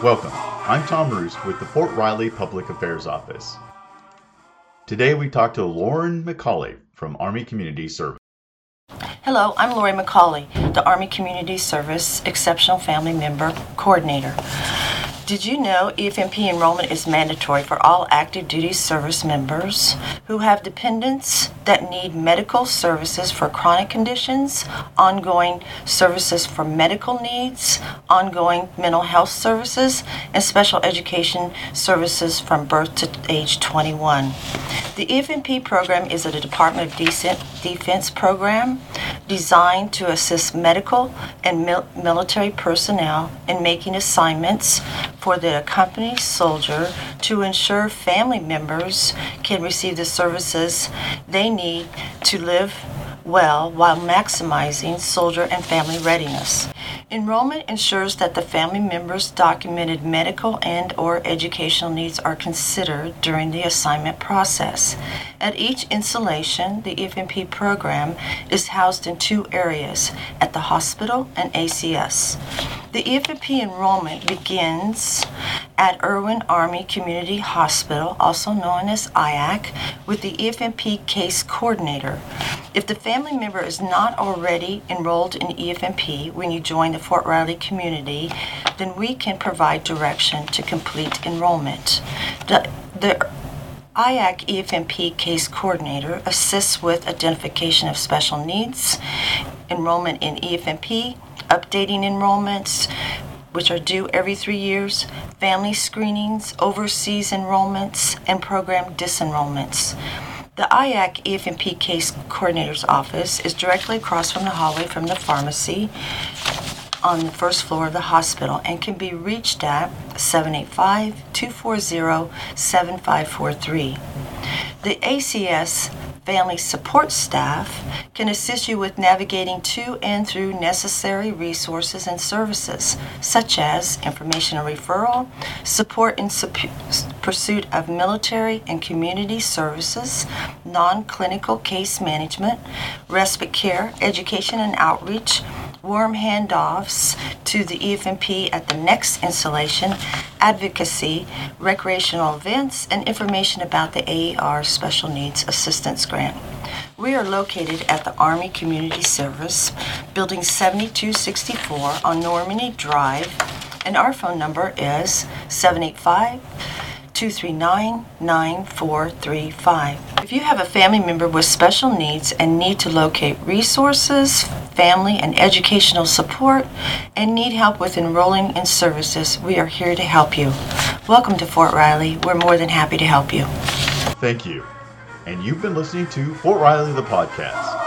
Welcome. I'm Tom Roos with the Fort Riley Public Affairs Office. Today we talk to Lauren McCauley from Army Community Service. Hello, I'm Lori McCauley, the Army Community Service Exceptional Family Member Coordinator. Did you know EFMP enrollment is mandatory for all active duty service members who have dependents that need medical services for chronic conditions, ongoing services for medical needs, ongoing mental health services, and special education services from birth to age 21? The EFMP program is a Department of Defense program designed to assist medical and mil- military personnel in making assignments for the accompanying soldier to ensure family members can receive the services they need to live well while maximizing soldier and family readiness. Enrollment ensures that the family member's documented medical and or educational needs are considered during the assignment process. At each installation, the EFMP program is housed in two areas, at the hospital and ACS. The EFMP enrollment begins at Irwin Army Community Hospital, also known as IAC, with the EFMP case coordinator. If the family member is not already enrolled in EFMP when you join the Fort Riley community, then we can provide direction to complete enrollment. The, the IAC EFMP case coordinator assists with identification of special needs, enrollment in EFMP, updating enrollments, which are due every three years, family screenings, overseas enrollments, and program disenrollments. The IAC EFMP case coordinator's office is directly across from the hallway from the pharmacy on the first floor of the hospital and can be reached at 785 240 7543. The ACS family support staff can assist you with navigating to and through necessary resources and services, such as information and referral, support in pursuit of military and community services, non clinical case management, respite care, education and outreach warm handoffs to the EFMP at the next installation, advocacy, recreational events, and information about the AER Special Needs Assistance Grant. We are located at the Army Community Service, Building 7264 on Normandy Drive, and our phone number is 785 239 9435. If you have a family member with special needs and need to locate resources, family, and educational support, and need help with enrolling in services, we are here to help you. Welcome to Fort Riley. We're more than happy to help you. Thank you. And you've been listening to Fort Riley the podcast.